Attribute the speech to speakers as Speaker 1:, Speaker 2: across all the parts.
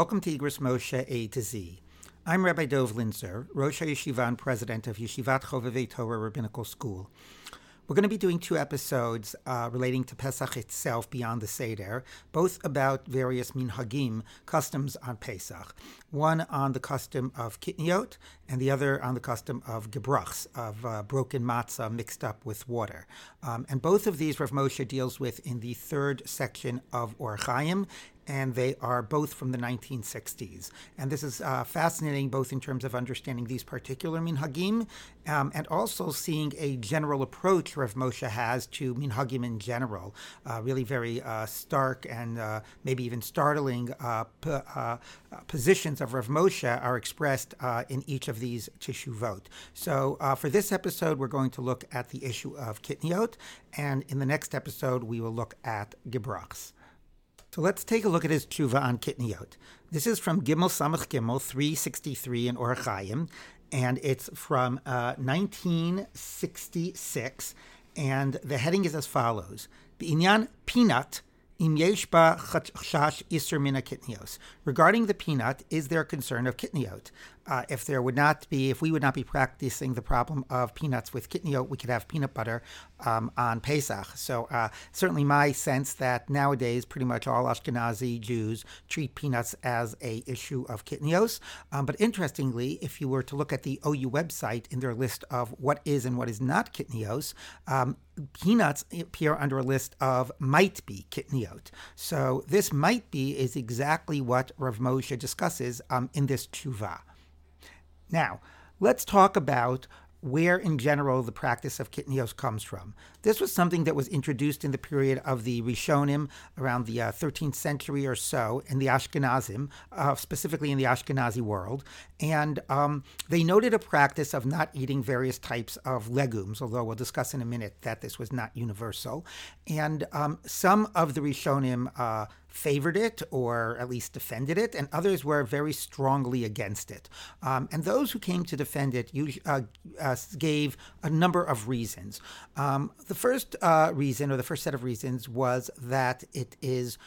Speaker 1: Welcome to Igros Moshe A to Z. I'm Rabbi Dov Linzer, Rosh HaYeshiva and President of Yeshivat Chovevei Torah Rabbinical School. We're going to be doing two episodes uh, relating to Pesach itself beyond the Seder, both about various minhagim, customs on Pesach. One on the custom of kitniot, and the other on the custom of gebrachs, of uh, broken matzah mixed up with water. Um, and both of these Rav Moshe deals with in the third section of Orach Chaim, and they are both from the 1960s. And this is uh, fascinating both in terms of understanding these particular minhagim um, and also seeing a general approach Rav Moshe has to minhagim in general. Uh, really very uh, stark and uh, maybe even startling uh, p- uh, positions of Rav Moshe are expressed in each of these teshuvot. So for this episode, we're going to look at the issue of kitniot, and in the next episode, we will look at gebrachs. So let's take a look at his tshuva on Kitniot. This is from Gimel Samach Gimel 363 in Orach Chaim, and it's from uh, 1966. And the heading is as follows: The Inyan Pinat Regarding the peanut, is there concern of kitniot? Uh, if there would not be, if we would not be practicing the problem of peanuts with kitniot, we could have peanut butter um, on Pesach. So uh, certainly my sense that nowadays pretty much all Ashkenazi Jews treat peanuts as a issue of kitnios. Um, but interestingly, if you were to look at the OU website in their list of what is and what is not kitnios, um, peanuts appear under a list of might be kitniot. So this might be is exactly what Rav Moshe discusses um, in this tshuva. Now, let's talk about where in general the practice of kitnios comes from. This was something that was introduced in the period of the Rishonim around the uh, 13th century or so in the Ashkenazim, uh, specifically in the Ashkenazi world. And um, they noted a practice of not eating various types of legumes, although we'll discuss in a minute that this was not universal. And um, some of the Rishonim uh, favored it or at least defended it, and others were very strongly against it. Um, and those who came to defend it uh, uh, gave a number of reasons. Um, the first uh, reason, or the first set of reasons, was that it is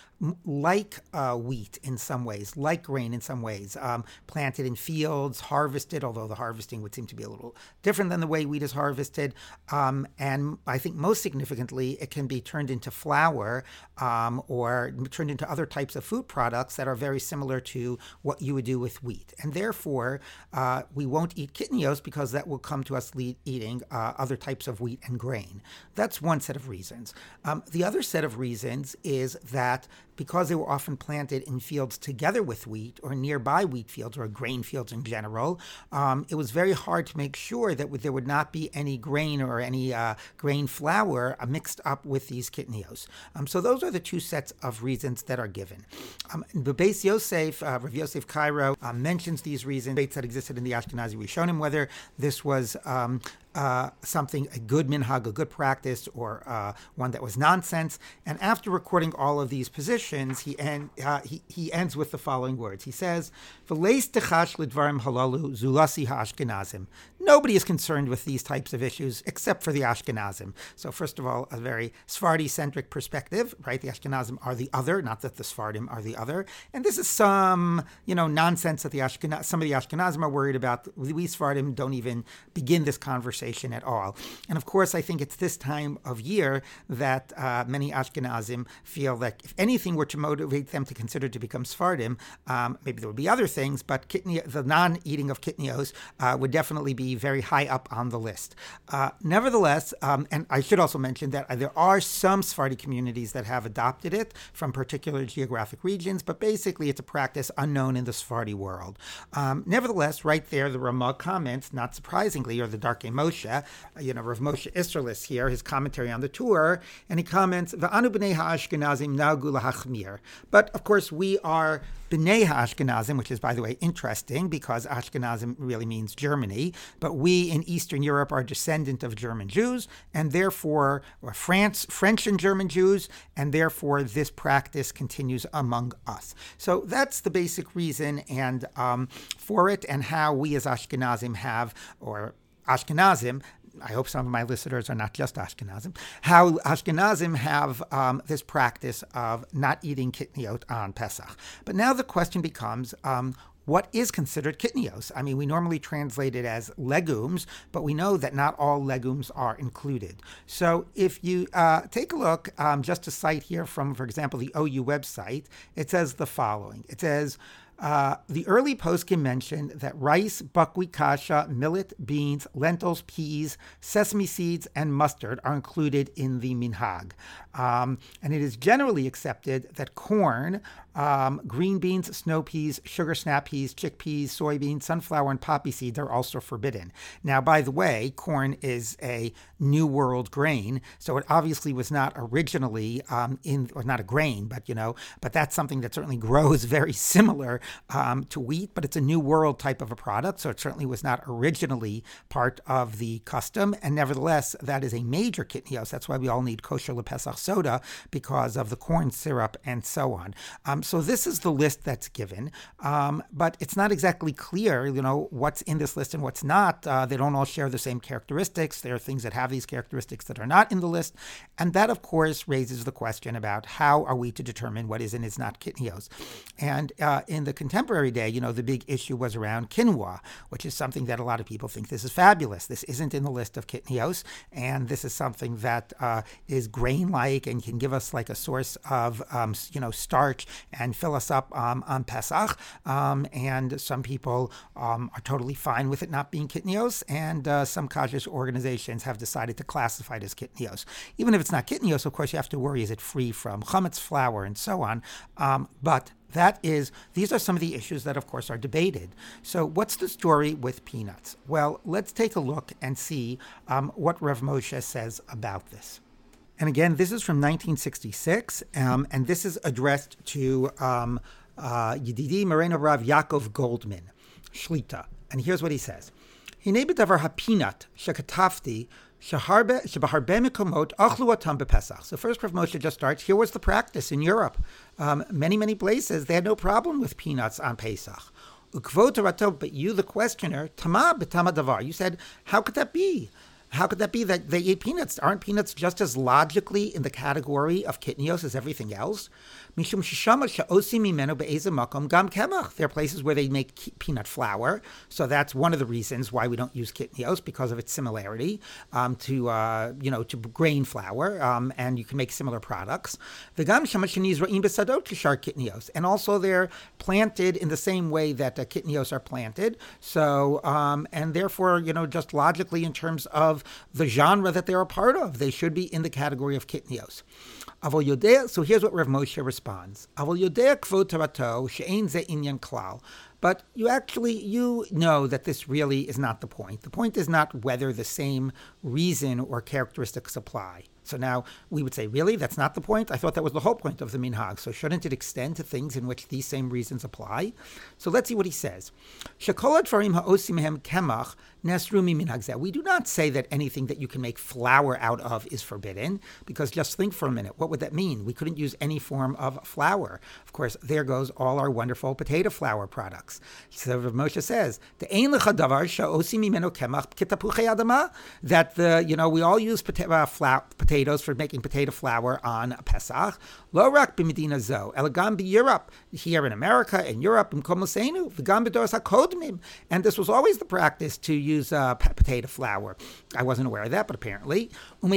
Speaker 1: like uh, wheat in some ways, like grain in some ways, um, planted in fields, harvested, although the harvesting would seem to be a little different than the way wheat is harvested. Um, and I think most significantly, it can be turned into flour um, or turned into other types of food products that are very similar to what you would do with wheat. And therefore, uh, we won't eat kitnios because that will come to us le- eating uh, other types of wheat and grain. That's one set of reasons. Um, the other set of reasons is that because they were often planted in fields together with wheat or nearby wheat fields or grain fields in general, um, it was very hard to make sure that there would not be any grain or any uh, grain flour uh, mixed up with these kitnios. Um, so those are the two sets of reasons that are given. Um, the Beis Yosef, uh, Rav Yosef Karo, uh, mentions these reasons dates that existed in the Ashkenazi Rishonim, whether this was um, uh, something, a good minhag, a good practice, or uh, one that was nonsense. And after recording all of these positions, he, end, uh, he, he ends with the following words. He says. Nobody is concerned with these types of issues except for the Ashkenazim. So, first of all, a very Sephardi centric perspective, right? The Ashkenazim are the other, not that the Sephardim are the other. And this is some, you know, nonsense that the Ashkenaz, some of the Ashkenazim are worried about. We Sephardim don't even begin this conversation at all. And of course, I think it's this time of year that uh, many Ashkenazim feel that if anything were to motivate them to consider to become Sephardim, um, maybe there would be other things, but the non eating of kitnios uh, would definitely be very high up on the list. Uh, nevertheless, um, and I should also mention that there are some Sephardi communities that have adopted it from particular geographic regions, but basically it's a practice unknown in the Sephardi world. Um, nevertheless, right there, the Ramah comments, not surprisingly, or the Darkei Moshe, you know, Rav Moshe Isserles here, his commentary on the Tur, and he comments, b'nei ha'ashkenazim. But of course, we are B'nai Ashkenazim, which is, by the way, interesting because Ashkenazim really means Germany, but we in Eastern Europe are descendant of German Jews, and therefore, or France, French and German Jews, and therefore this practice continues among us. So that's the basic reason and um, for it, and how we as Ashkenazim have, or Ashkenazim I hope some of my listeners are not just Ashkenazim, how Ashkenazim have um, this practice of not eating kitniot on Pesach. But now the question becomes um, what is considered kitnios? I mean, we normally translate it as legumes, but we know that not all legumes are included. So if you uh, take a look, um, just a cite here from, for example, the OU website, it says the following. It says, uh, the early poskim mentioned that rice, buckwheat kasha, millet, beans, lentils, peas, sesame seeds, and mustard are included in the minhag. Um, and it is generally accepted that corn, um, green beans, snow peas, sugar snap peas, chickpeas, soybeans, sunflower, and poppy seeds are also forbidden. Now, by the way, corn is a New World grain, so it obviously was not originally um, in, or not a grain, but you know, but that's something that certainly grows very similar um, to wheat, but it's a New World type of a product, so it certainly was not originally part of the custom. And nevertheless, that is a major kitnios. That's why we all need kosher lepesach soda because of the corn syrup and so on. Um, so this is the list that's given, um, but it's not exactly clear, you know, what's in this list and what's not. Uh, they don't all share the same characteristics. There are things that have these characteristics that are not in the list, and that, of course, raises the question about how are we to determine what is and is not kitnios. And uh, in the contemporary day, you know, the big issue was around quinoa, which is something that a lot of people think this is fabulous. This isn't in the list of kitnios, and this is something that uh, is grain-like and can give us like a source of, um, you know, starch and fill us up um, on Pesach. Um, and some people um, are totally fine with it not being kitnios, and uh, some Kaddish organizations have decided to classify it as kitnios. Even if it's not kitnios, of course, you have to worry is it free from chametz flour and so on. Um, but that is, these are some of the issues that, of course, are debated. So, what's the story with peanuts? Well, let's take a look and see um, what Rav Moshe says about this. And again, this is from 1966, um, and this is addressed to um, uh, Yedidi Moreno Rav Yaakov Goldman, Shlita. And here's what he says. הנה בדבר הפינat שכתבתי, שבהרבה מקומות אכלו אותם בפסח. So first Rav Moshe just starts, here was the practice in Europe. Um, many, many places, they had no problem with peanuts on Pesach. But you, the questioner, tama b'tama davar. You said, how could that be? How could that be that they eat peanuts? Aren't peanuts just as logically in the category of kitnios as everything else? There are places where they make peanut flour, so that's one of the reasons why we don't use kitnios because of its similarity um, to uh, you know to grain flour, um, and you can make similar products. And also they're planted in the same way that uh, kitnios are planted. So um, and therefore you know just logically in terms of the genre that they're a part of, they should be in the category of kitnios. So here's what Rav Moshe responds. But you actually you know that this really is not the point. The point is not whether the same reason or characteristics apply. So now we would say, really? That's not the point? I thought that was the whole point of the minhag. So shouldn't it extend to things in which these same reasons apply? So let's see what he says. We do not say that anything that you can make flour out of is forbidden, because just think for a minute, what would that mean? We couldn't use any form of flour. Of course, there goes all our wonderful potato flour products. So Moshe says, that the you know we all use potato, uh, potatoes for making potato flour on Pesach. Lo rak b'medina zo, elegam Europe, here in America, in Europe, in v'gam b'doros hakodmim. And this was always the practice to use uh, potato flour. I wasn't aware of that, but apparently. And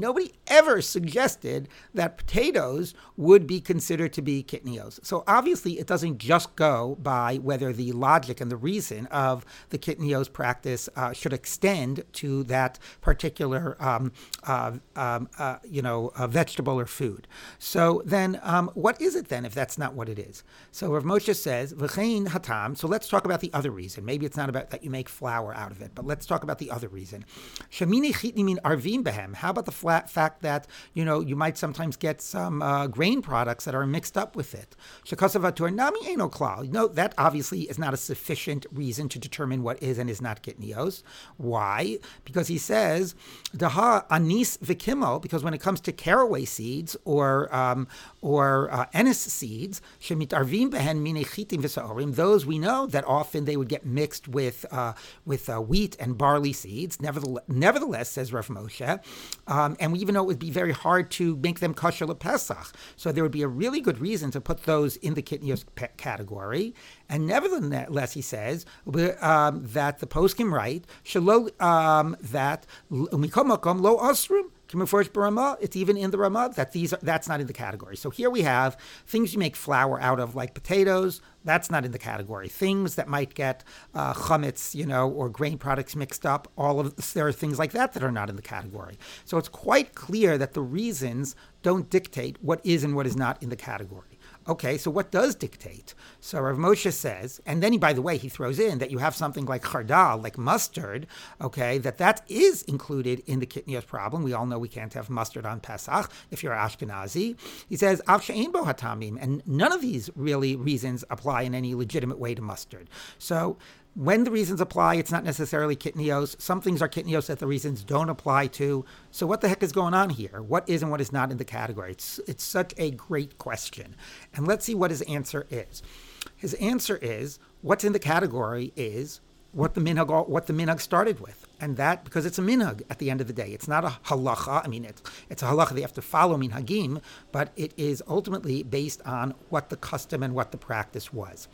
Speaker 1: nobody ever suggested that potatoes would be considered to be kitnios. So obviously, it doesn't just go by whether the logic and the reason of the kitnios practice uh, should extend to that particular, um, uh, um, uh, you know, a vegetable or food. So then, um, what is it then if that's not what it is? So Rav Moshe says, "V'chein hatam." So let's talk about the other reason. Maybe it's not about that you make flour out of it, but let's talk about the other reason. Shamini chitni arvim behem. How about the flat fact that you know you might sometimes get some uh, grain products that are mixed up with it? Shakasavatur nami eno klal. No, that obviously is not a sufficient reason to determine what is and is not kitnios. Why? Because he says Daha anis vikimo, because when it comes to caraway seeds or um, or uh, anise seeds, shemitarvim behen minechitim v'saorim, those we know that often they would get mixed with uh, with uh, wheat and barley seeds. Nevertheless, nevertheless says Rav Moshe, um, and we even know it would be very hard to make them kosher Pesach. So there would be a really good reason to put those in the kitnios category. And nevertheless, he says um, that the poskim write um, that umikom lo osrum it's even in the Ramah that these are, that's not in the category. So here we have things you make flour out of, like potatoes. That's not in the category. Things that might get uh, chametz, you know, or grain products mixed up. All of there are things like that that are not in the category. So it's quite clear that the reasons don't dictate what is and what is not in the category. Okay, so what does dictate? So Rav Moshe says, and then he, by the way, he throws in that you have something like chardal, like mustard, okay, that that is included in the kitnios problem. We all know we can't have mustard on Pesach if you're Ashkenazi. He says, bo hatamim, and none of these really reasons apply in any legitimate way to mustard. So when the reasons apply, it's not necessarily kitnios. Some things are kitnios that the reasons don't apply to. So what the heck is going on here? What is and what is not in the category? It's it's such a great question. And let's see what his answer is. His answer is what's in the category is what the minhag what the minhag started with, and that because it's a minhag at the end of the day, it's not a halacha. I mean, it's it's a halacha they have to follow minhagim, but it is ultimately based on what the custom and what the practice was.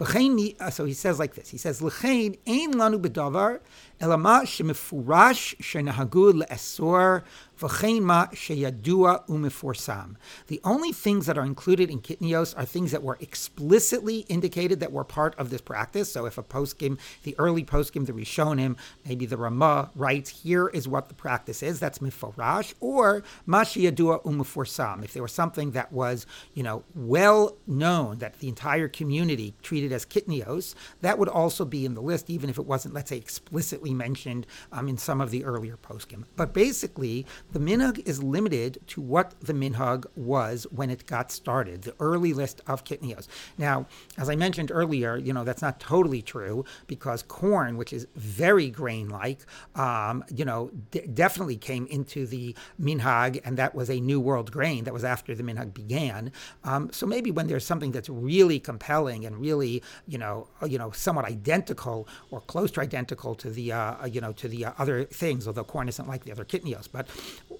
Speaker 1: Uh, so he says like this. He says, "L'chein ein lanu bedavar elama shemifurash shenahagud le'esor the only things that are included in kitnios are things that were explicitly indicated that were part of this practice. So if a poskim, the early poskim, the Rishonim, maybe the Ramah writes, here is what the practice is, that's miforash, or mashiyadua umeforsam. If there was something that was, you know, well known that the entire community treated as kitnios, that would also be in the list, even if it wasn't, let's say, explicitly mentioned um, in some of the earlier poskim. But basically, the minhag is limited to what the minhag was when it got started, the early list of kitnios. Now, as I mentioned earlier, you know, that's not totally true because corn, which is very grain-like, um, you know, d- definitely came into the minhag, and that was a new world grain. That was after the minhag began. Um, so maybe when there's something that's really compelling and really, you know, uh, you know, somewhat identical or close to identical to the, uh, you know, to the uh, other things, although corn isn't like the other kitnios, but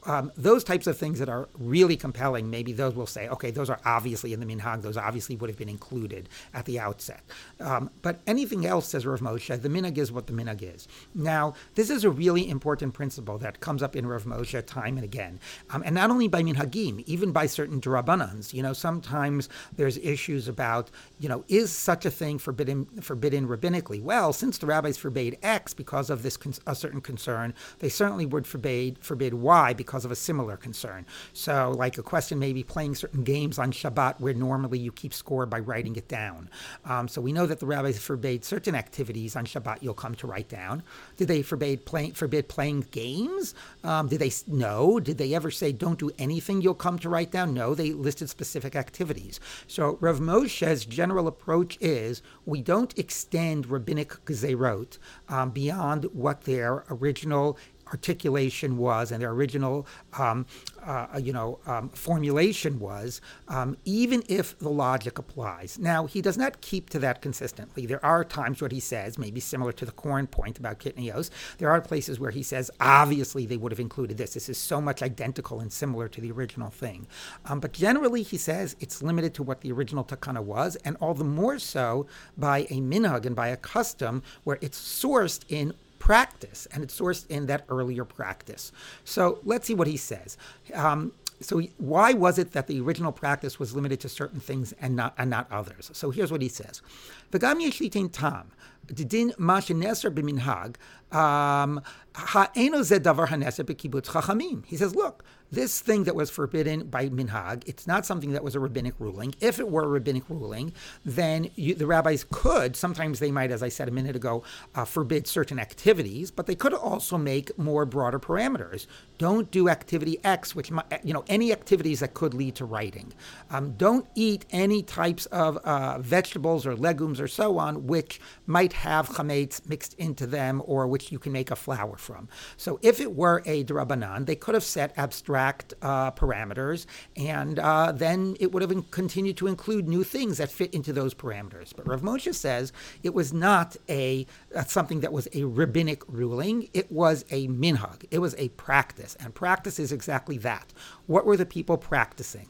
Speaker 1: um, those types of things that are really compelling, maybe those will say, okay, those are obviously in the minhag. Those obviously would have been included at the outset. Um, but anything else, says Rav Moshe, the minhag is what the minhag is. Now, this is a really important principle that comes up in Rav Moshe time and again, um, and not only by minhagim, even by certain drabanans. You know, sometimes there's issues about, you know, is such a thing forbidden forbidden rabbinically? Well, since the rabbis forbade X because of this con- a certain concern, they certainly would forbade forbid Y because of a similar concern. So, like a question maybe playing certain games on Shabbat where normally you keep score by writing it down. Um, so we know that the rabbis forbade certain activities on Shabbat you'll come to write down. Did they forbade forbid playing games? Um, did they no? Did they ever say don't do anything you'll come to write down? No, they listed specific activities. So Rav Moshe's general approach is we don't extend rabbinic gezerot um, beyond what their original articulation was and their original, um, uh, you know, um, formulation was, um, even if the logic applies. Now, he does not keep to that consistently. There are times what he says, maybe similar to the corn point about kitnios, there are places where he says, obviously they would have included this. This is so much identical and similar to the original thing. Um, but generally, he says it's limited to what the original takana was, and all the more so by a minhag and by a custom where it's sourced in practice, and it's sourced in that earlier practice. So let's see what he says. Um, so why was it that the original practice was limited to certain things and not and not others? So here's what he says: "V'gam yeshlitin tam didin masheneser b'minhag um, ha'eno zed davar haneser b'kibbutz chachamim." He says, "Look, this thing that was forbidden by minhag, it's not something that was a rabbinic ruling. If it were a rabbinic ruling, then you, the rabbis could, sometimes they might, as I said a minute ago, uh, forbid certain activities, but they could also make more broader parameters. Don't do activity X, which, you know, any activities that could lead to writing. Um, don't eat any types of uh, vegetables or legumes or so on, which might have chametz mixed into them or which which you can make a flour from. So if it were a drabanan, they could have set abstract uh, parameters, and uh, then it would have continued to include new things that fit into those parameters. But Rav Moshe says it was not a uh, something that was a rabbinic ruling. It was a minhag. It was a practice, and practice is exactly that. What were the people practicing?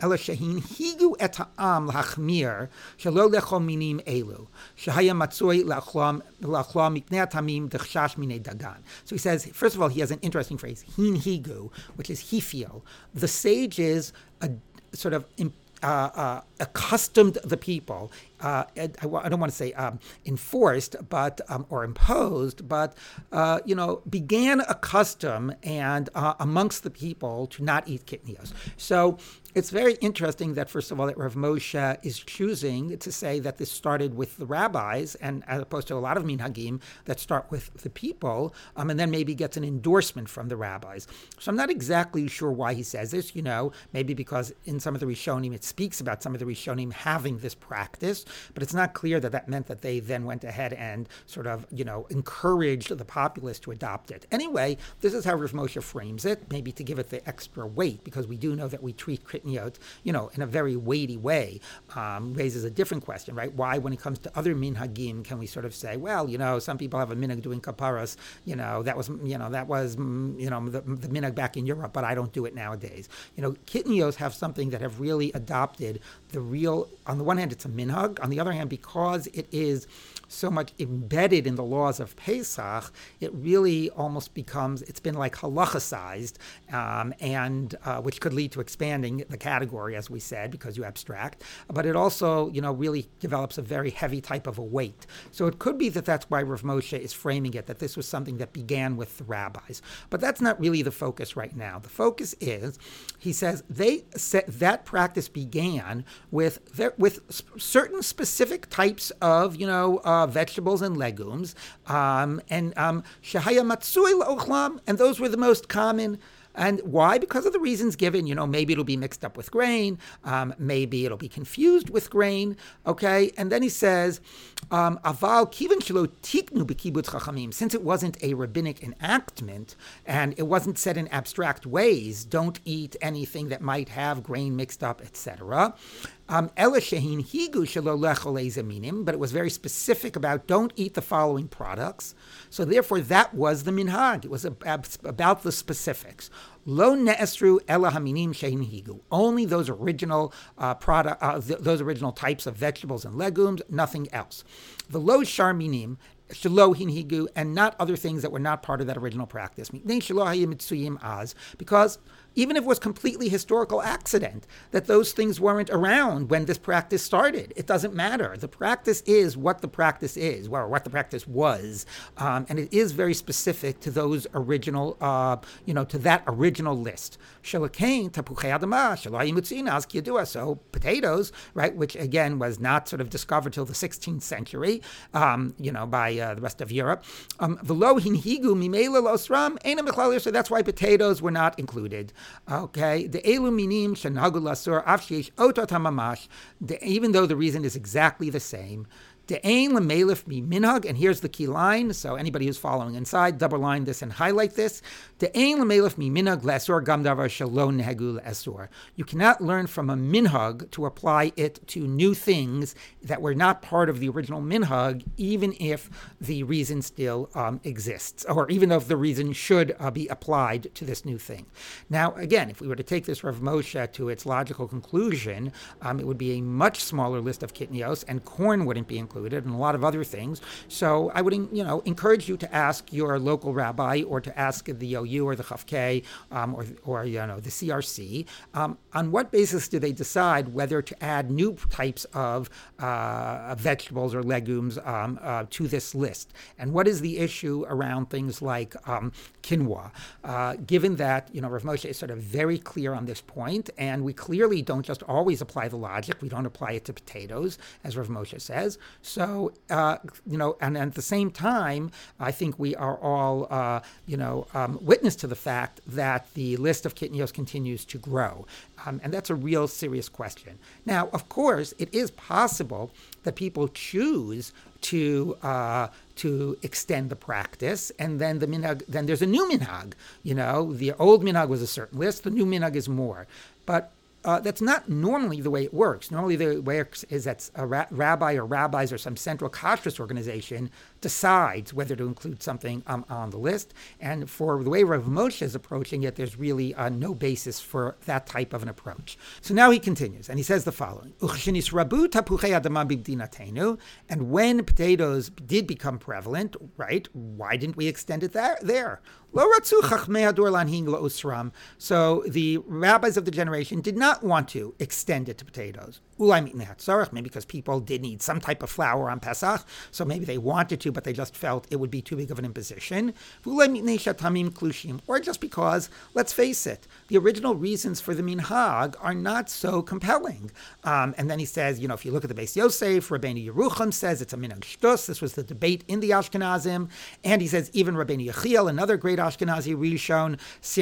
Speaker 1: higu et ha'am lachmir shelo elu matzoi lachlam miknei tamim mine dagan. So he says, first of all, he has an interesting phrase, hin higu, which is he feel. The sages uh, sort of uh, uh, accustomed the people uh, I, don't want to say um, enforced, but um, or imposed, but uh, you know, began a custom and uh, amongst the people to not eat kitnios. So it's very interesting that first of all that Rav Moshe is choosing to say that this started with the rabbis, and as opposed to a lot of minhagim that start with the people, um, and then maybe gets an endorsement from the rabbis. So I'm not exactly sure why he says this. You know, maybe because in some of the Rishonim it speaks about some of the Rishonim having this practice but it's not clear that that meant that they then went ahead and sort of, you know, encouraged the populace to adopt it. Anyway, this is how Rav Moshe frames it, maybe to give it the extra weight, because we do know that we treat kitniot, you know, in a very weighty way, um, raises a different question, right? Why, when it comes to other minhagim, can we sort of say, well, you know, some people have a minhag doing kaparas, you know, that was, you know, that was, mm, you know, the, the minhag back in Europe, but I don't do it nowadays. You know, Kitnios have something that have really adopted the real, on the one hand, it's a minhag, on the other hand, because it is so much embedded in the laws of Pesach, it really almost becomes, it's been like halachicized, um, and uh, which could lead to expanding the category, as we said, because you abstract. But it also, you know, really develops a very heavy type of a weight. So it could be that that's why Rav Moshe is framing it, that this was something that began with the rabbis. But that's not really the focus right now. The focus is, he says, they set, that practice began with, with certain specific types of, you know, uh, vegetables and legumes, um, and um, and those were the most common. And why? Because of the reasons given. You know, maybe it'll be mixed up with grain. Um, maybe it'll be confused with grain. Okay. And then he says, um, Aval kivan shelo tiknu chachamim. Since it wasn't a rabbinic enactment and it wasn't said in abstract ways, don't eat anything that might have grain mixed up, etc. Um, but it was very specific about don't eat the following products. So therefore, that was the minhag. It was about the specifics. Lo ne'esru ela haminim shein higu. Only those original uh, product, uh, th- those original types of vegetables and legumes, nothing else. The lo sharminim shelo and not other things that were not part of that original practice. Because even if it was completely historical accident that those things weren't around when this practice started. It doesn't matter. The practice is what the practice is, or what the practice was, um, and it is very specific to those original, uh, you know, to that original list. So potatoes, right, which again was not sort of discovered till the 16th century, um, you know, by uh, the rest of Europe. Um, so that's why potatoes were not included. Okay, the elu minim shenagu lasur af otot hamamash. Even though the reason is exactly the same, De'ain lemelif mi minhag, and here's the key line. So anybody who's following inside, double line this and highlight this. De'ain lemelif mi minhag lesor gam davar shalon nehegu esor. You cannot learn from a minhag to apply it to new things that were not part of the original minhag, even if the reason still um, exists, or even if the reason should uh, be applied to this new thing. Now, again, if we were to take this Rav Moshe to its logical conclusion, um, it would be a much smaller list of kitnios, and corn wouldn't be included included, and a lot of other things. So I would, you know, encourage you to ask your local rabbi or to ask the OU or the Chafke um, or, or, you know, the CRC um, on what basis do they decide whether to add new types of uh, vegetables or legumes um, uh, to this list, and what is the issue around things like um, quinoa? Uh, given that you know Rav Moshe is sort of very clear on this point, and we clearly don't just always apply the logic; we don't apply it to potatoes, as Rav Moshe says. So, uh, you know, and, and, at the same time, I think we are all, uh, you know, um, witness to the fact that the list of kitnios continues to grow. Um, and that's a real serious question. Now, of course, it is possible that people choose to uh, to extend the practice, and then the minhag, then there's a new minhag. You know, the old minhag was a certain list, the new minhag is more. But uh, that's not normally the way it works. Normally, the way it works is that a ra- rabbi or rabbis or some central kashrus organization decides whether to include something um, on the list. And for the way Rav Moshe is approaching it, there's really uh, no basis for that type of an approach. So now he continues, and he says the following: And when potatoes did become prevalent, right? Why didn't we extend it there? So the rabbis of the generation did not want to extend it to potatoes. Maybe because people did need some type of flour on Pesach, so maybe they wanted to, but they just felt it would be too big of an imposition. Or just because, let's face it, the original reasons for the minhag are not so compelling. Um, and then he says, you know, if you look at the Beis Yosef, Rabbeinu Yerucham says it's a minhag shtus. This was the debate in the Ashkenazim. And he says even Rabbeinu Yechiel, another great Ashkenazi Rishon,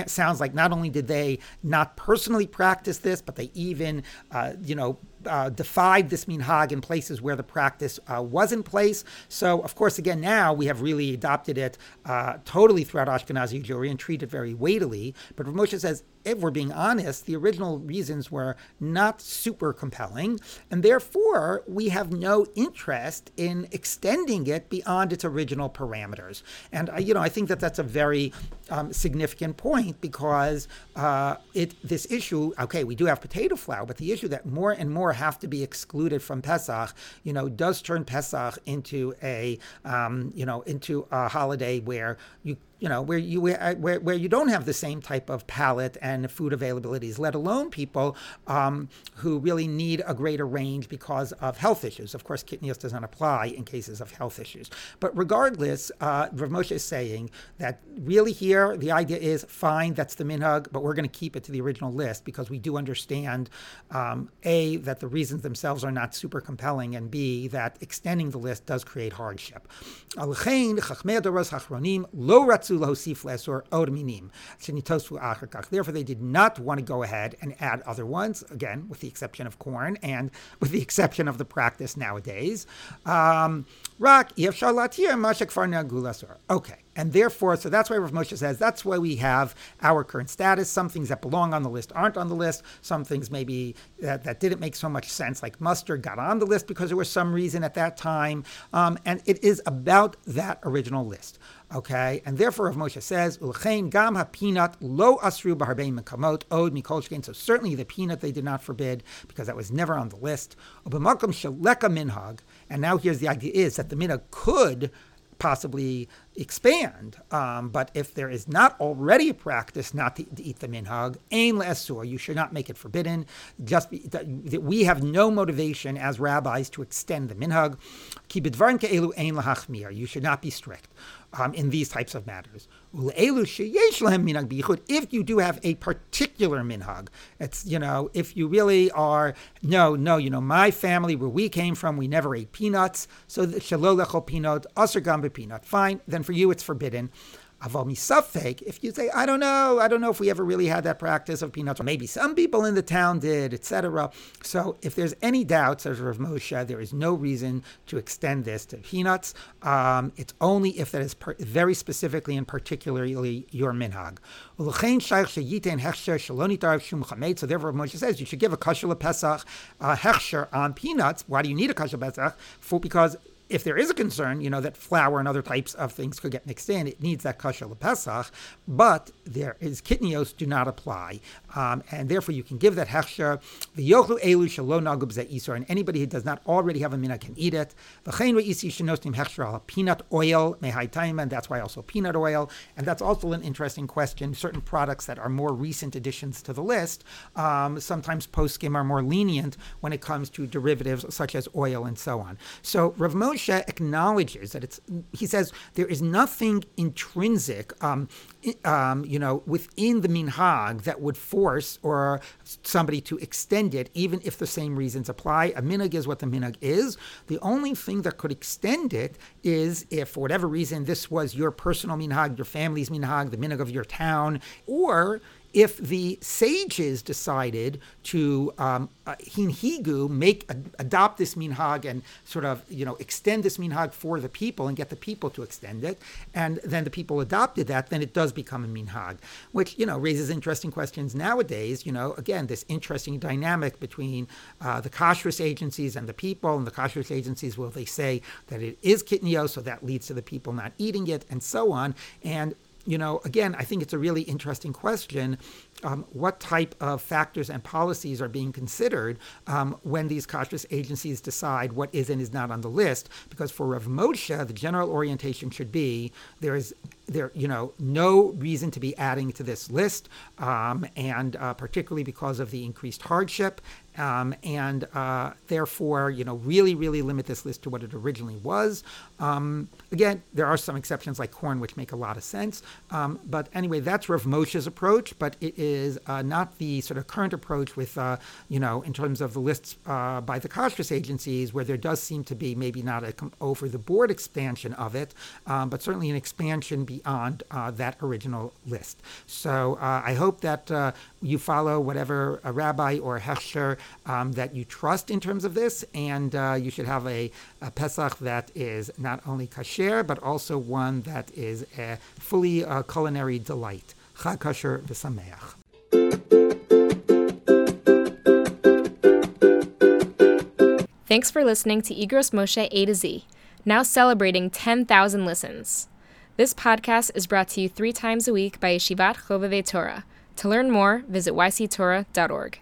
Speaker 1: sounds like not only did they not personally practice this, but they even, uh, you know, uh, defied this minhag in places where the practice uh, was in place. So, of course, again, now we have really adopted it uh, totally throughout Ashkenazi Jewry and treat it very weightily. But Rav says if we're being honest, the original reasons were not super compelling, and therefore we have no interest in extending it beyond its original parameters. And uh, you know, I think that that's a very um, significant point because uh, it this issue. Okay, we do have potato flour, but the issue that more and more have to be excluded from Pesach, you know, does turn Pesach into a um, you know into a holiday where you you know, where you where, where you don't have the same type of palate and food availabilities, let alone people um, who really need a greater range because of health issues. Of course, kitnios does not apply in cases of health issues. But regardless, uh, Rav Moshe is saying that really here the idea is fine, that's the minhag, but we're going to keep it to the original list because we do understand um, a that the reasons themselves are not super compelling, and b that extending the list does create hardship. Therefore, they did not want to go ahead and add other ones, again, with the exception of corn and with the exception of the practice nowadays. Um, okay. And therefore, so that's why Rav Moshe says that's why we have our current status. Some things that belong on the list aren't on the list. Some things maybe that, that didn't make so much sense, like mustard, got on the list because there was some reason at that time. Um, and it is about that original list. Okay, and therefore, Rav Moshe says, "Ulchein gam peanut lo asru b'harbein mekamot od mikol So certainly the peanut they did not forbid because that was never on the list. Ubemakom shaleka minhag. And now here's the idea: is that the minhag could possibly expand. Um, but if there is not already a practice not to, to eat the minhag, ain le'esur, you should not make it forbidden. Just be, that, that we have no motivation as rabbis to extend the minhag. Ki bidvarim ke'elu ain. You should not be strict um, in these types of matters. If you do have a particular minhag, it's, you know, if you really are, no, no, you know, my family, where we came from, we never ate peanuts, so shalolechol peanut, aser peanut, fine, then for you it's forbidden. Misafek, if you say, I don't know, I don't know if we ever really had that practice of peanuts, or maybe some people in the town did, etc. So if there's any doubts, says Rav Moshe, there is no reason to extend this to peanuts. Um, it's only if that is per- very specifically and particularly your minhag. So therefore, Rav Moshe says you should give a kashal pesach uh, hechsher on peanuts. Why do you need a kashal pesach? For because if there is a concern, you know, that flour and other types of things could get mixed in, it needs that kasha pesach, but there is kitnios do not apply. Um, and therefore you can give that hechsher. The yochlu elu shalo nagub and anybody who does not already have a mina can eat it. Chayin isi shenostim hechsher peanut oil mehai and that's why also peanut oil. And that's also an interesting question. Certain products that are more recent additions to the list, um, sometimes poskim are more lenient when it comes to derivatives such as oil and so on. So Rav Moshe Moshe acknowledges that it's. He says there is nothing intrinsic, um, um, you know, within the minhag that would force or somebody to extend it, even if the same reasons apply. A minhag is what the minhag is. The only thing that could extend it is if, for whatever reason, this was your personal minhag, your family's minhag, the minhag of your town, or if the sages decided to um, uh, make adopt this minhag and sort of you know extend this minhag for the people and get the people to extend it, and then the people adopted that, then it does become a minhag, which you know raises interesting questions nowadays. You know, again, this interesting dynamic between uh, the kashrus agencies and the people, and the kashrus agencies will they say that it is kitnio, so that leads to the people not eating it, and so on, and you know, again, I think it's a really interesting question. Um, what type of factors and policies are being considered um, when these kashrus agencies decide what is and is not on the list? Because for Rav Moshe, the general orientation should be there is there you know no reason to be adding to this list, um, and uh, particularly because of the increased hardship um, and uh, therefore, you know, really, really limit this list to what it originally was. Um, again, there are some exceptions like corn, which make a lot of sense. Um, but anyway, that's Rav Moshe's approach, but it is uh, not the sort of current approach with, uh, you know, in terms of the lists uh, by the kashrus agencies, where there does seem to be maybe not a over the board expansion of it, um, but certainly an expansion beyond uh, that original list. So uh, I hope that you follow whatever rabbi or hechsher um, that you trust in terms of this, and uh, you should have a, a, Pesach that is not only kasher, but also one that is a fully uh, culinary delight. Chag kasher v'sameach.
Speaker 2: Thanks for listening to Igros Moshe A to Z, now celebrating 10,000 listens. This podcast is brought to you three times a week by Yeshivat Chovevei Torah. To learn more, visit yctorah.org.